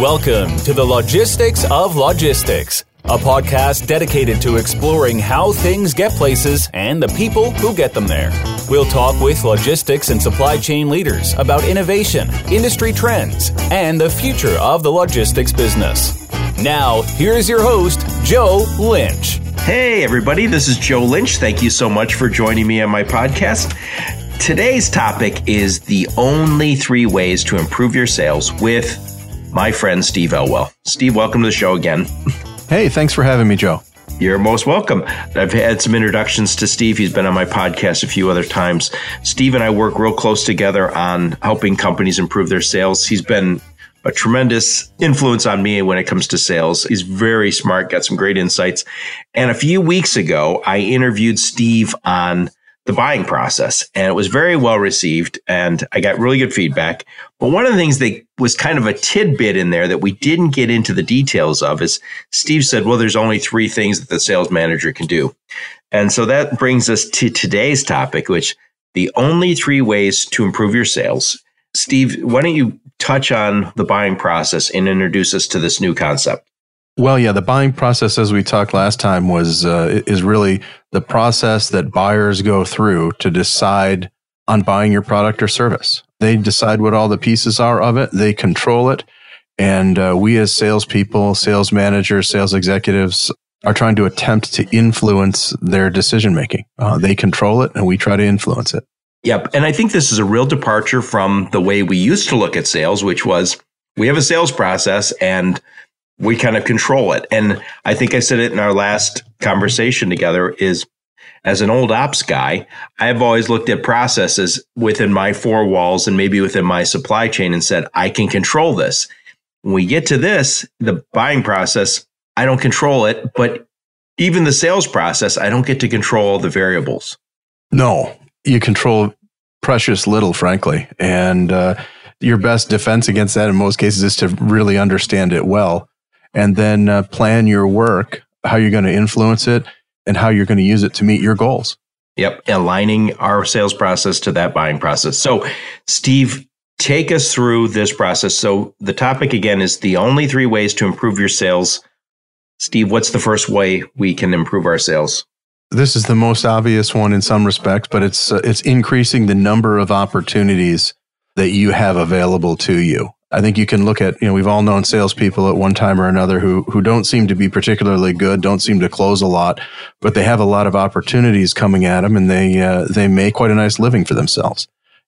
Welcome to the Logistics of Logistics, a podcast dedicated to exploring how things get places and the people who get them there. We'll talk with logistics and supply chain leaders about innovation, industry trends, and the future of the logistics business. Now, here's your host, Joe Lynch. Hey, everybody, this is Joe Lynch. Thank you so much for joining me on my podcast. Today's topic is the only three ways to improve your sales with my friend Steve Elwell. Steve, welcome to the show again. Hey, thanks for having me, Joe. You're most welcome. I've had some introductions to Steve. He's been on my podcast a few other times. Steve and I work real close together on helping companies improve their sales. He's been a tremendous influence on me when it comes to sales. He's very smart, got some great insights. And a few weeks ago, I interviewed Steve on the buying process and it was very well received and I got really good feedback. But one of the things that was kind of a tidbit in there that we didn't get into the details of is Steve said, well, there's only three things that the sales manager can do. And so that brings us to today's topic, which the only three ways to improve your sales. Steve, why don't you touch on the buying process and introduce us to this new concept? Well, yeah, the buying process, as we talked last time, was uh, is really the process that buyers go through to decide on buying your product or service. They decide what all the pieces are of it. They control it, and uh, we, as salespeople, sales managers, sales executives, are trying to attempt to influence their decision making. Uh, they control it, and we try to influence it. Yep, and I think this is a real departure from the way we used to look at sales, which was we have a sales process and we kind of control it. And I think I said it in our last conversation together is as an old ops guy, I've always looked at processes within my four walls and maybe within my supply chain and said, I can control this. When we get to this, the buying process, I don't control it, but even the sales process, I don't get to control the variables. No, you control precious little, frankly. And uh, your best defense against that in most cases is to really understand it well and then uh, plan your work, how you're going to influence it, and how you're going to use it to meet your goals. Yep, aligning our sales process to that buying process. So, Steve, take us through this process. So, the topic again is the only three ways to improve your sales. Steve, what's the first way we can improve our sales? This is the most obvious one in some respects, but it's uh, it's increasing the number of opportunities that you have available to you. I think you can look at, you know, we've all known salespeople at one time or another who who don't seem to be particularly good, don't seem to close a lot, but they have a lot of opportunities coming at them, and they uh, they make quite a nice living for themselves.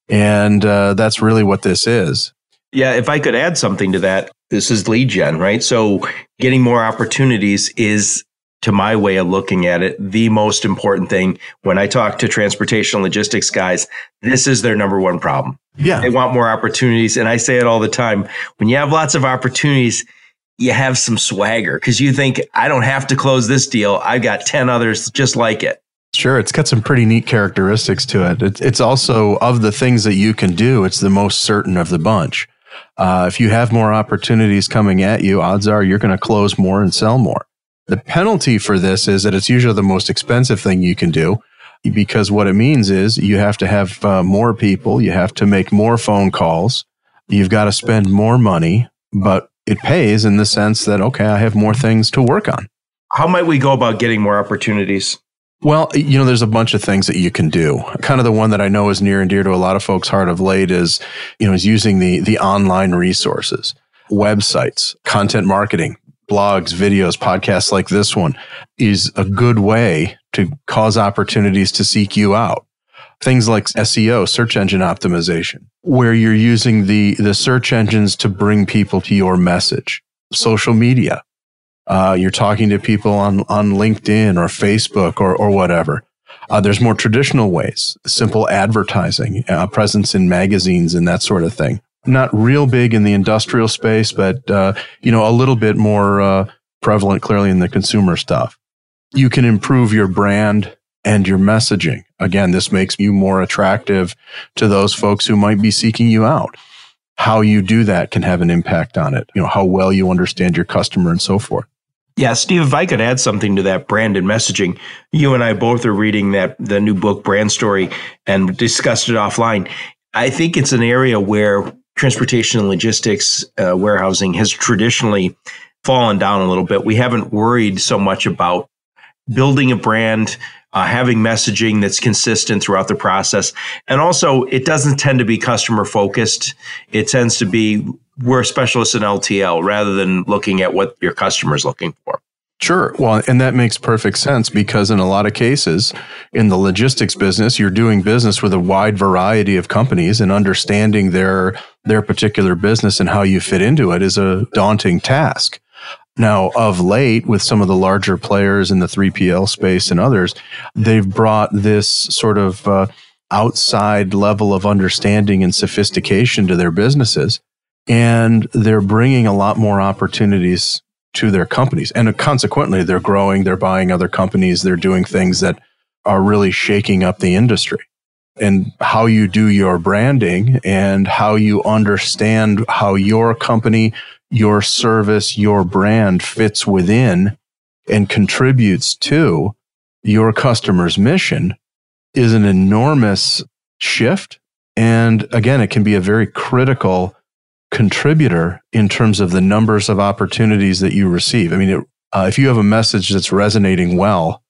And uh, that's really what this is. Yeah, if I could add something to that, this is lead gen, right? So getting more opportunities is to my way of looking at it, the most important thing when I talk to transportation logistics guys, this is their number one problem. Yeah. They want more opportunities. And I say it all the time. When you have lots of opportunities, you have some swagger because you think, I don't have to close this deal. I've got 10 others just like it. Sure, it's got some pretty neat characteristics to it. It's, it's also of the things that you can do, it's the most certain of the bunch. Uh, if you have more opportunities coming at you, odds are you're going to close more and sell more. The penalty for this is that it's usually the most expensive thing you can do because what it means is you have to have uh, more people, you have to make more phone calls, you've got to spend more money, but it pays in the sense that, okay, I have more things to work on. How might we go about getting more opportunities? Well, you know, there's a bunch of things that you can do. Kind of the one that I know is near and dear to a lot of folks' heart of late is, you know, is using the the online resources, websites, content marketing, blogs, videos, podcasts like this one is a good way to cause opportunities to seek you out. Things like SEO, search engine optimization, where you're using the, the search engines to bring people to your message. Social media. Uh, you're talking to people on, on LinkedIn or Facebook or, or whatever. Uh, there's more traditional ways, simple advertising, uh, presence in magazines and that sort of thing not real big in the industrial space, but uh, you know a little bit more uh, prevalent clearly in the consumer stuff. You can improve your brand and your messaging. Again, this makes you more attractive to those folks who might be seeking you out. How you do that can have an impact on it. You know how well you understand your customer and so forth. Yeah, Steve, if I could add something to that brand and messaging, you and I both are reading that the new book Brand Story and discussed it offline. I think it's an area where transportation and logistics, uh, warehousing has traditionally fallen down a little bit. We haven't worried so much about building a brand, uh, having messaging that's consistent throughout the process. And also, it doesn't tend to be customer focused. It tends to be we're specialists in LTL rather than looking at what your customer's looking for. Sure. Well, and that makes perfect sense because in a lot of cases in the logistics business, you're doing business with a wide variety of companies and understanding their their particular business and how you fit into it is a daunting task. Now, of late, with some of the larger players in the 3PL space and others, they've brought this sort of uh, outside level of understanding and sophistication to their businesses. And they're bringing a lot more opportunities to their companies. And consequently, they're growing, they're buying other companies, they're doing things that are really shaking up the industry. And how you do your branding and how you understand how your company your service, your brand fits within and contributes to your customer's mission is an enormous shift. And again, it can be a very critical contributor in terms of the numbers of opportunities that you receive. I mean, it, uh, if you have a message that's resonating well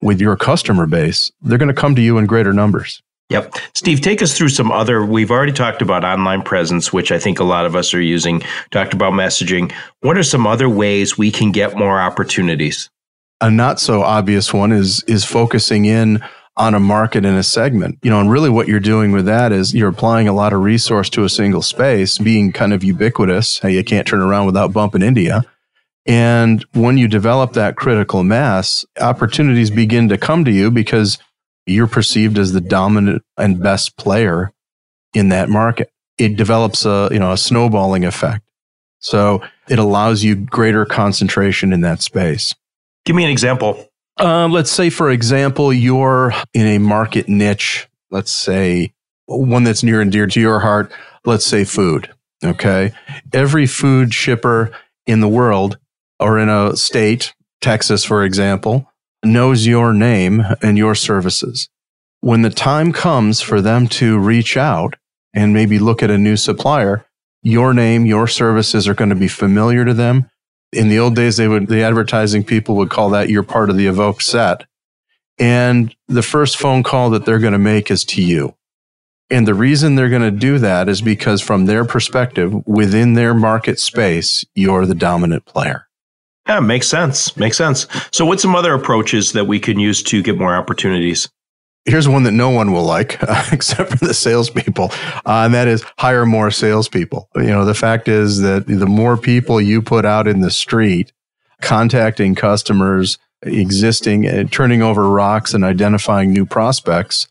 with your customer base, they're going to come to you in greater numbers. Yep. Steve, take us through some other. We've already talked about online presence, which I think a lot of us are using, talked about messaging. What are some other ways we can get more opportunities? A not so obvious one is is focusing in on a market and a segment. You know, and really what you're doing with that is you're applying a lot of resource to a single space, being kind of ubiquitous. Hey, you can't turn around without bumping India. And when you develop that critical mass, opportunities begin to come to you because you're perceived as the dominant and best player in that market. It develops a, you know, a snowballing effect. So it allows you greater concentration in that space. Give me an example. Uh, let's say, for example, you're in a market niche, let's say one that's near and dear to your heart, let's say food. Okay. Every food shipper in the world or in a state, Texas, for example, knows your name and your services. When the time comes for them to reach out and maybe look at a new supplier, your name, your services are going to be familiar to them. In the old days, they would, the advertising people would call that you're part of the evoked set. And the first phone call that they're going to make is to you. And the reason they're going to do that is because from their perspective, within their market space, you're the dominant player. Yeah, makes sense. Makes sense. So, what's some other approaches that we can use to get more opportunities? Here's one that no one will like, uh, except for the salespeople, uh, and that is hire more salespeople. You know, the fact is that the more people you put out in the street, contacting customers, existing, uh, turning over rocks, and identifying new prospects,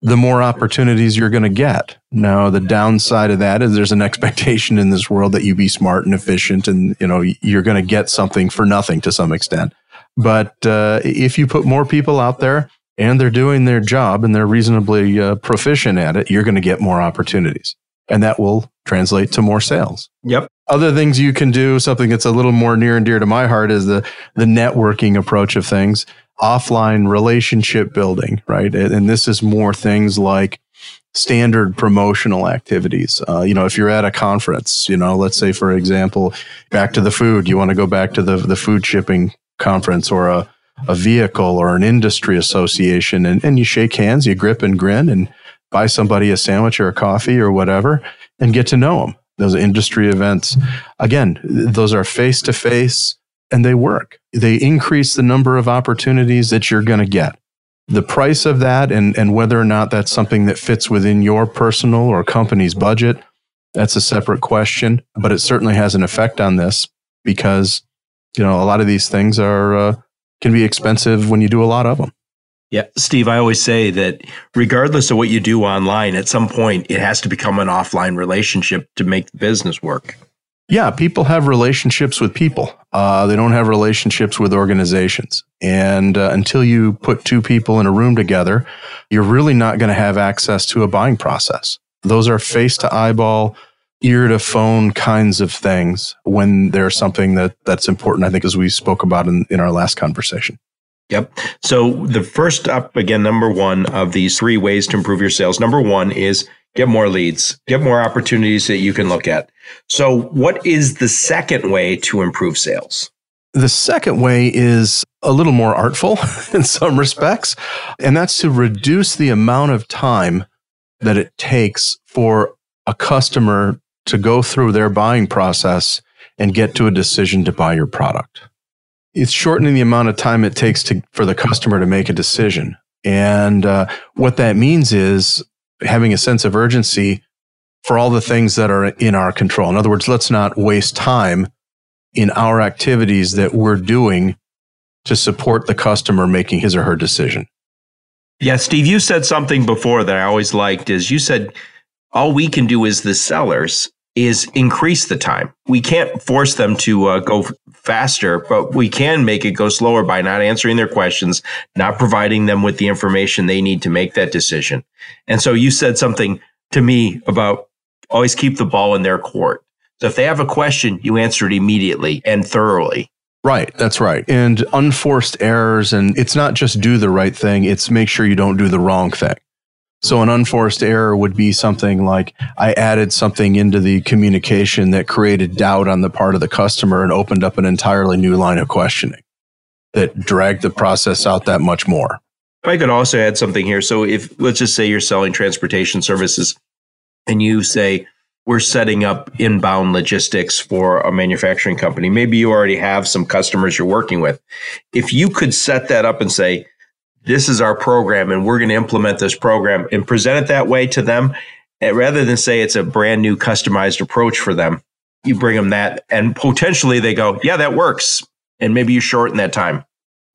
the more opportunities you're going to get. Now, the downside of that is there's an expectation in this world that you be smart and efficient and, you know, you're going to get something for nothing to some extent. But uh, if you put more people out there and they're doing their job and they're reasonably uh, proficient at it, you're going to get more opportunities. And that will translate to more sales. Yep. Other things you can do, something that's a little more near and dear to my heart is the the networking approach of things offline relationship building, right? And this is more things like standard promotional activities. Uh, you know, if you're at a conference, you know, let's say for example, back to the food, you want to go back to the the food shipping conference or a a vehicle or an industry association, and, and you shake hands, you grip and grin, and buy somebody a sandwich or a coffee or whatever, and get to know them. Those industry events, again, those are face to face and they work. They increase the number of opportunities that you're going to get. The price of that and, and whether or not that's something that fits within your personal or company's budget, that's a separate question, but it certainly has an effect on this because, you know, a lot of these things are, uh, can be expensive when you do a lot of them. Yeah, Steve, I always say that regardless of what you do online, at some point it has to become an offline relationship to make the business work. Yeah, people have relationships with people. Uh, they don't have relationships with organizations. And uh, until you put two people in a room together, you're really not going to have access to a buying process. Those are face to eyeball, ear to phone kinds of things when there's something that, that's important, I think, as we spoke about in, in our last conversation. Yep. So the first up, again, number one of these three ways to improve your sales. Number one is get more leads, get more opportunities that you can look at. So, what is the second way to improve sales? The second way is a little more artful in some respects, and that's to reduce the amount of time that it takes for a customer to go through their buying process and get to a decision to buy your product. It's shortening the amount of time it takes to, for the customer to make a decision. And uh, what that means is having a sense of urgency for all the things that are in our control. In other words, let's not waste time in our activities that we're doing to support the customer making his or her decision. Yeah, Steve, you said something before that I always liked is you said all we can do is the sellers is increase the time. We can't force them to uh, go faster, but we can make it go slower by not answering their questions, not providing them with the information they need to make that decision. And so you said something to me about always keep the ball in their court. So if they have a question, you answer it immediately and thoroughly. Right, that's right. And unforced errors, and it's not just do the right thing, it's make sure you don't do the wrong thing. So an unforced error would be something like I added something into the communication that created doubt on the part of the customer and opened up an entirely new line of questioning that dragged the process out that much more. I could also add something here. So if let's just say you're selling transportation services and you say we're setting up inbound logistics for a manufacturing company. Maybe you already have some customers you're working with. If you could set that up and say, this is our program and we're going to implement this program and present it that way to them and rather than say it's a brand new customized approach for them. You bring them that and potentially they go yeah that works. And maybe you shorten that time.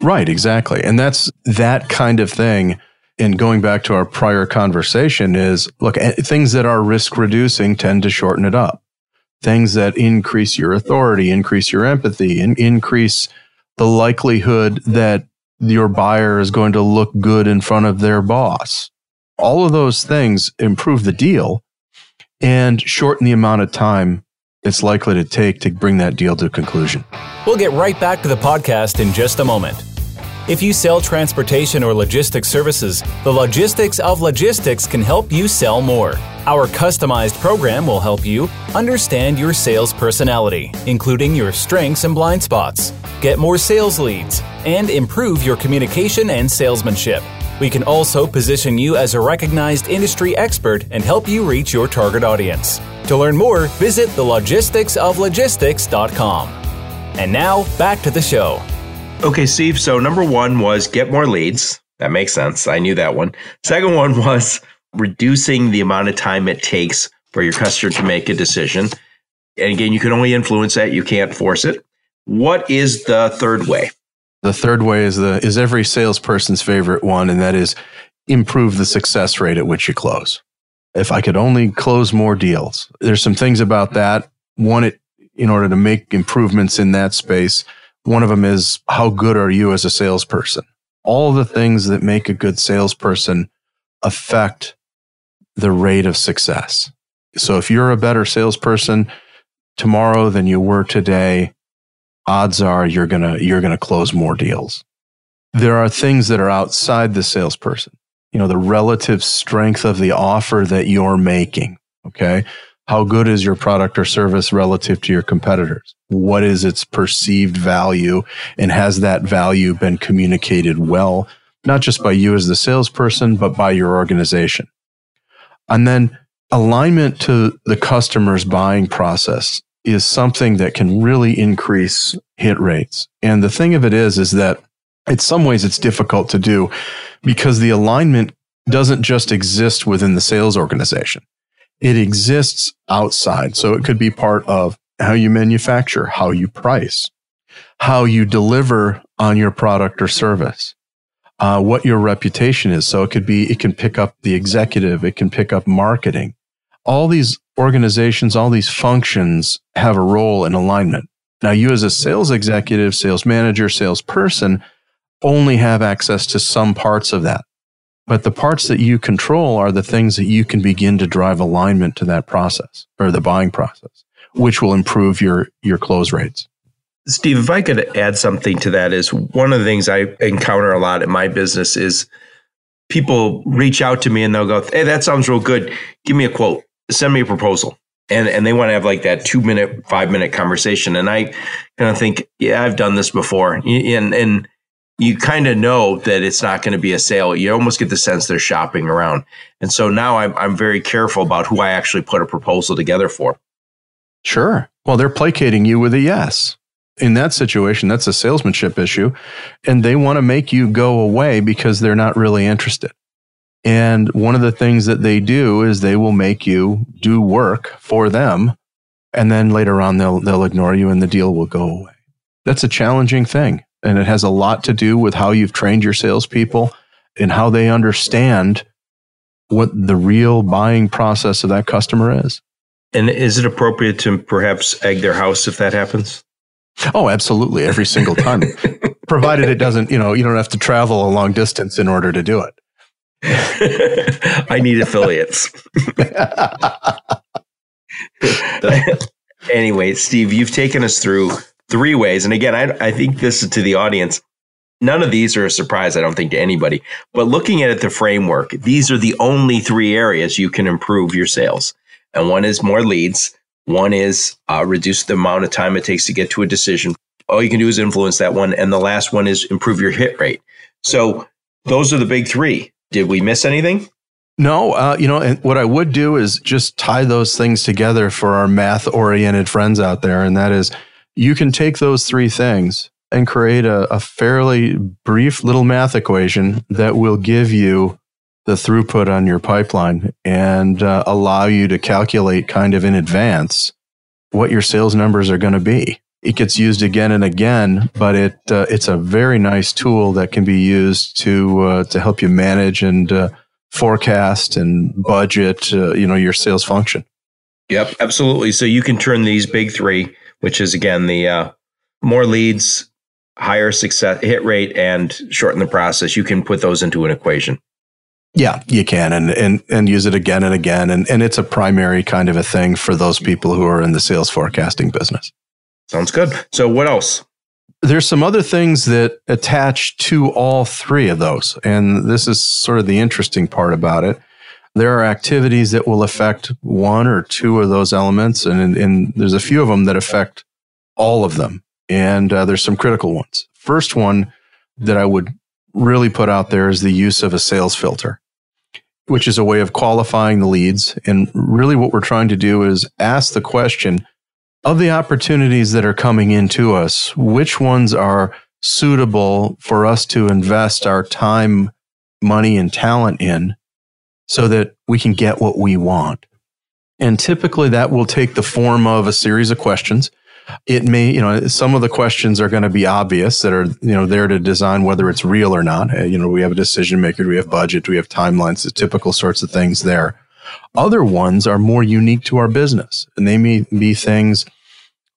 Right exactly. And that's that kind of thing. And going back to our prior conversation is look eh, things that are risk reducing tend to shorten it up. Things that increase your authority increase your empathy and increase the likelihood that your buyer is going to look good in front of their boss. All of those things improve the deal and shorten the amount of time it's likely to take to bring that deal to conclusion. We'll get right back to the podcast in just a moment. If you sell transportation or logistics services, the Logistics of Logistics can help you sell more. Our customized program will help you understand your sales personality, including your strengths and blind spots, get more sales leads, and improve your communication and salesmanship. We can also position you as a recognized industry expert and help you reach your target audience. To learn more, visit thelogisticsoflogistics.com. And now, back to the show. Okay, Steve. So number one was get more leads. That makes sense. I knew that one. Second one was reducing the amount of time it takes for your customer to make a decision. And again, you can only influence that. You can't force it. What is the third way? The third way is the is every salesperson's favorite one, and that is improve the success rate at which you close. If I could only close more deals, there's some things about that. One, it in order to make improvements in that space, one of them is how good are you as a salesperson? All the things that make a good salesperson affect the rate of success. So if you're a better salesperson tomorrow than you were today, odds are you're going to you're going to close more deals. There are things that are outside the salesperson. You know, the relative strength of the offer that you're making, okay? How good is your product or service relative to your competitors? What is its perceived value? And has that value been communicated well, not just by you as the salesperson, but by your organization? And then alignment to the customer's buying process is something that can really increase hit rates. And the thing of it is, is that in some ways it's difficult to do because the alignment doesn't just exist within the sales organization it exists outside. So it could be part of how you manufacture, how you price, how you deliver on your product or service, uh, what your reputation is. So it could be, it can pick up the executive, it can pick up marketing. All these organizations, all these functions have a role in alignment. Now, you as a sales executive, sales manager, salesperson only have access to some parts of that. But the parts that you control are the things that you can begin to drive alignment to that process or the buying process, which will improve your, your close rates. Steve, if I could add something to that is one of the things I encounter a lot in my business is people reach out to me and they'll go, Hey, that sounds real good. Give me a quote. Send me a proposal. And and they want to have like that two minute, five minute conversation. And I kind of think, yeah, I've done this before. And and you kind of know that it's not going to be a sale. You almost get the sense they're shopping around. And so now I'm I'm very careful about who I actually put a proposal together for. Sure. Well, they're placating you with a yes in that situation, that's a salesmanship issue. And they want to make you go away because they're not really interested. And one of the things that they do is they will make you do work for them. And then later on, they'll, they'll ignore you and the deal will go away. That's a challenging thing. And it has a lot to do with how you've trained your salespeople and how they understand what the real buying process of that customer is. And is it appropriate to perhaps egg their house if that happens? Oh, absolutely. Every single time. Provided it doesn't, you know, you don't have to travel a long distance in order to do it. I need affiliates. anyway, Steve, you've taken us through three ways. And again, I, I think this is to the audience. None of these are a surprise, I don't think, to anybody. But looking at it, the framework, these are the only three areas you can improve your sales. And one is more leads. One is uh, reduce the amount of time it takes to get to a decision. All you can do is influence that one. And the last one is improve your hit rate. So those are the big three. Did we miss anything? No, uh, you know, and what I would do is just tie those things together for our math oriented friends out there. And that is, you can take those three things and create a, a fairly brief little math equation that will give you the throughput on your pipeline and uh, allow you to calculate kind of in advance what your sales numbers are going to be. It gets used again and again, but it uh, it's a very nice tool that can be used to uh, to help you manage and uh, forecast and budget, uh, you know, your sales function. Yep, absolutely. So you can turn these big three, which is again the uh, more leads, higher success hit rate, and shorten the process. You can put those into an equation. Yeah, you can and, and and use it again and again. And and it's a primary kind of a thing for those people who are in the sales forecasting business. Sounds good. So what else? There's some other things that attach to all three of those. And this is sort of the interesting part about it. There are activities that will affect one or two of those elements, and, there's a few of them that affect all of them. And uh, there's some critical ones. First one that I would really put out there is the use of a sales filter which is a way of qualifying the leads. And really, what we're trying to do is ask the question of the opportunities that are coming into us, which ones are suitable for us to invest our time, money, and talent in so that we can get what we want. And typically, that will take the form of a series of questions it may, you know, some of the questions are going to be obvious that are, you know, there to design whether it's real or not. Uh, you know, we have a decision maker, we have budget, we have timelines, the typical sorts of things there. Other ones are more unique to our business, and they may be things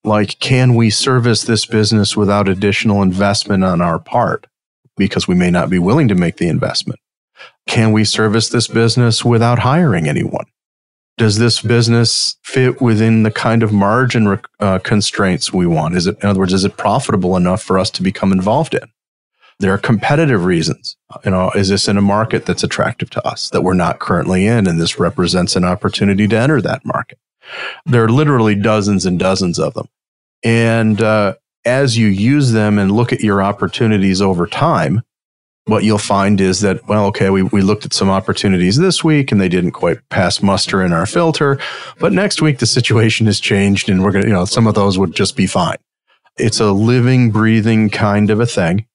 like can we service this business without additional investment on our part because we may not be willing to make the investment? Can we service this business without hiring anyone? does this business fit within the kind of margin uh, constraints we want? Is it, in other words, is it profitable enough for us to become involved in? There are competitive reasons. You know, is this in a market that's attractive to us that we're not currently in, and this represents an opportunity to enter that market? There are literally dozens and dozens of them, and uh, as you use them and look at your opportunities over time, what you'll find is that, well, okay, we, we looked at some opportunities this week and they didn't quite pass muster in our filter. But next week, the situation has changed and we're going to, you know, some of those would just be fine. It's a living, breathing kind of a thing.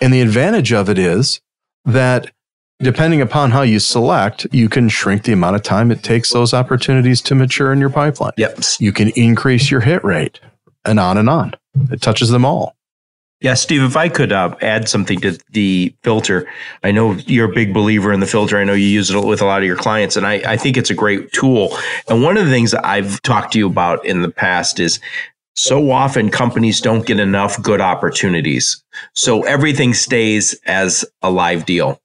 And the advantage of it is that depending upon how you select, you can shrink the amount of time it takes those opportunities to mature in your pipeline. Yep. You can increase your hit rate and on and on. It touches them all. Yeah, Steve, if I could uh, add something to the filter, I know you're a big believer in the filter. I know you use it with a lot of your clients, and I, I think it's a great tool. And one of the things that I've talked to you about in the past is so often companies don't get enough good opportunities. So everything stays as a live deal.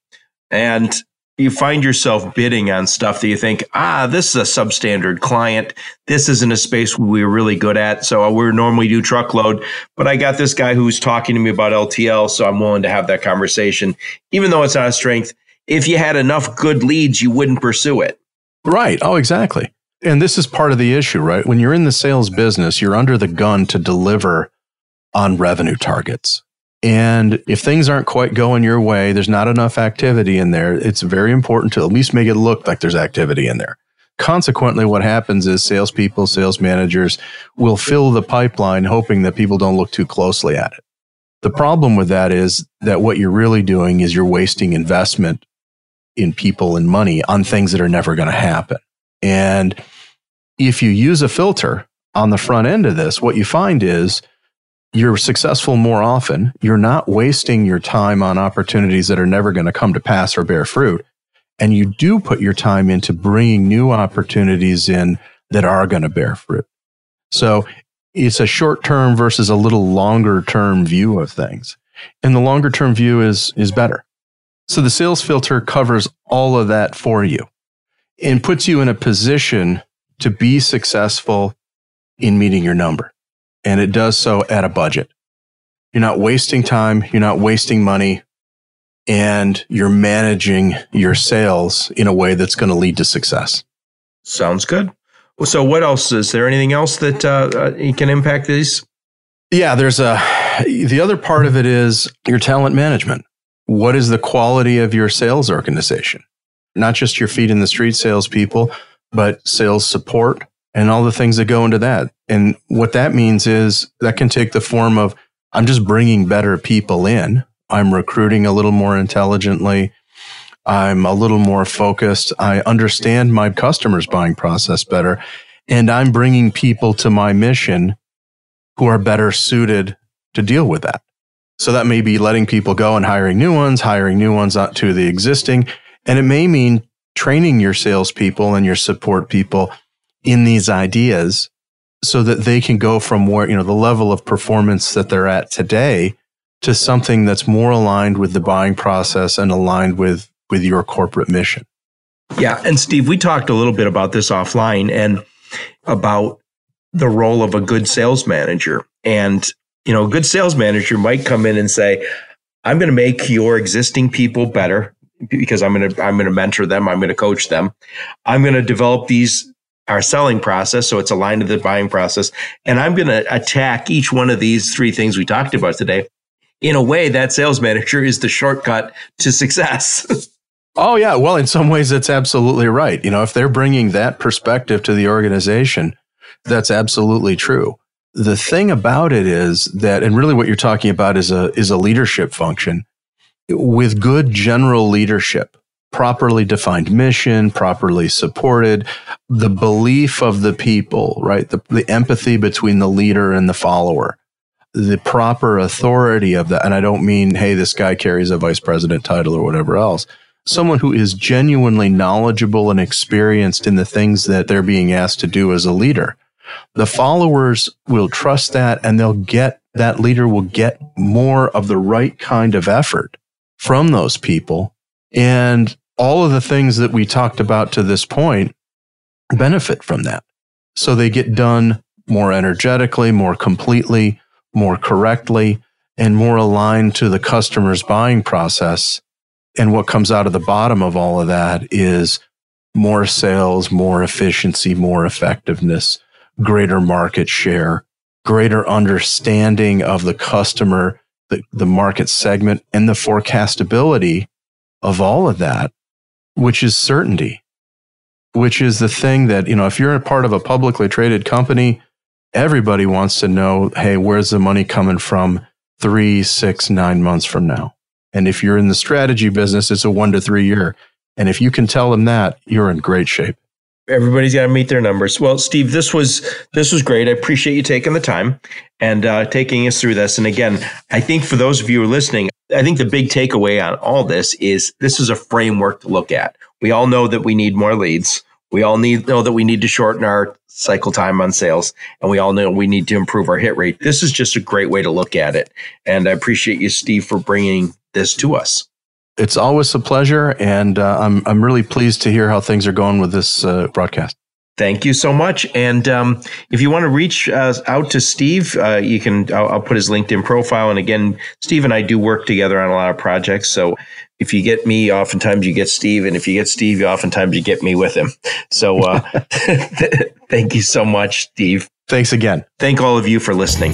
And you find yourself bidding on stuff that you think, ah, this is a substandard client. This isn't a space we're really good at. So we normally do truckload, but I got this guy who's talking to me about LTL. So I'm willing to have that conversation, even though it's not a strength. if you had enough good leads, you wouldn't pursue it. Right. Oh, exactly. And this is part of the issue, right? When you're in the sales business, you're under the gun to deliver on revenue targets. And if things aren't quite going your way, there's not enough activity in there. It's very important to at least make it look like there's activity in there. Consequently, what happens is salespeople, sales managers will fill the pipeline hoping that people don't look too closely at it. The problem with that is that what you're really doing is you're wasting investment in people and money on things that are never going to happen. And if you use a filter on the front end of this, what you find is you're successful more often. You're not wasting your time on opportunities that are never going to come to pass or bear fruit. And you do put your time into bringing new opportunities in that are going to bear fruit. So it's a short term versus a little longer term view of things. And the longer term view is, is better. So the sales filter covers all of that for you and puts you in a position to be successful in meeting your number. And it does so at a budget. You're not wasting time. You're not wasting money and you're managing your sales in a way that's going to lead to success. Sounds good. So, what else is there? Anything else that uh, uh can impact these? Yeah, there's a. The other part of it is your talent management. What is the quality of your sales organization? Not just your feet in the street salespeople, but sales support and all the things that go into that. And what that means is that can take the form of I'm just bringing better people in I'm recruiting a little more intelligently. I'm a little more focused. I understand my customers' buying process better. And I'm bringing people to my mission who are better suited to deal with that. So that may be letting people go and hiring new ones, hiring new ones to the existing. And it may mean training your salespeople and your support people in these ideas so that they can go from where, you know, the level of performance that they're at today to something that's more aligned with the buying process and aligned with with your corporate mission. Yeah, and Steve, we talked a little bit about this offline and about the role of a good sales manager. And you know, a good sales manager might come in and say, "I'm going to make your existing people better because I'm going to I'm going to mentor them, I'm going to coach them. I'm going to develop these our selling process so it's aligned to the buying process and I'm going to attack each one of these three things we talked about today in a way, that sales manager is the shortcut to success. oh, yeah. Well, in some ways, that's absolutely right. You know, if they're bringing that perspective to the organization, that's absolutely true. The thing about it is that, and really what you're talking about is a, is a leadership function with good general leadership, properly defined mission, properly supported, the belief of the people, right? The, the empathy between the leader and the follower the proper authority of that. And I don't mean, hey, this guy carries a vice president title or whatever else. Someone who is genuinely knowledgeable and experienced in the things that they're being asked to do as a leader. The followers will trust that and they'll get that leader will get more of the right kind of effort from those people. And all of the things that we talked about to this point benefit from that. So they get done more energetically, more completely, more correctly and more aligned to the customer's buying process. And what comes out of the bottom of all of that is more sales, more efficiency, more effectiveness, greater market share, greater understanding of the customer, the, the market segment, and the forecastability of all of that, which is certainty, which is the thing that, you know, if you're a part of a publicly traded company, everybody wants to know hey, where's the money coming from three, six, nine months from now? And if you're in the strategy business, it's a one to three year. And if you can tell them that, you're in great shape. Everybody's got to meet their numbers. Well, Steve, this was this was great. I appreciate you taking the time and uh, taking us through this. And again, I think for those of you who are listening, I think the big takeaway on all this is this is a framework to look at. We all know that we need more leads. We all need know that we need to shorten our cycle time on sales, and we all know we need to improve our hit rate. This is just a great way to look at it, and I appreciate you, Steve, for bringing this to us. It's always a pleasure, and uh, I'm I'm really pleased to hear how things are going with this uh, broadcast. Thank you so much. And um, if you want to reach uh, out to Steve, uh, you can. I'll, I'll, put his LinkedIn profile. And again, Steve and I do work together on a lot of projects. So if you get me, oftentimes you get Steve, and if you get Steve, oftentimes you get me with him. So uh, thank you so much, Steve. Thanks again. Thank all of you for listening.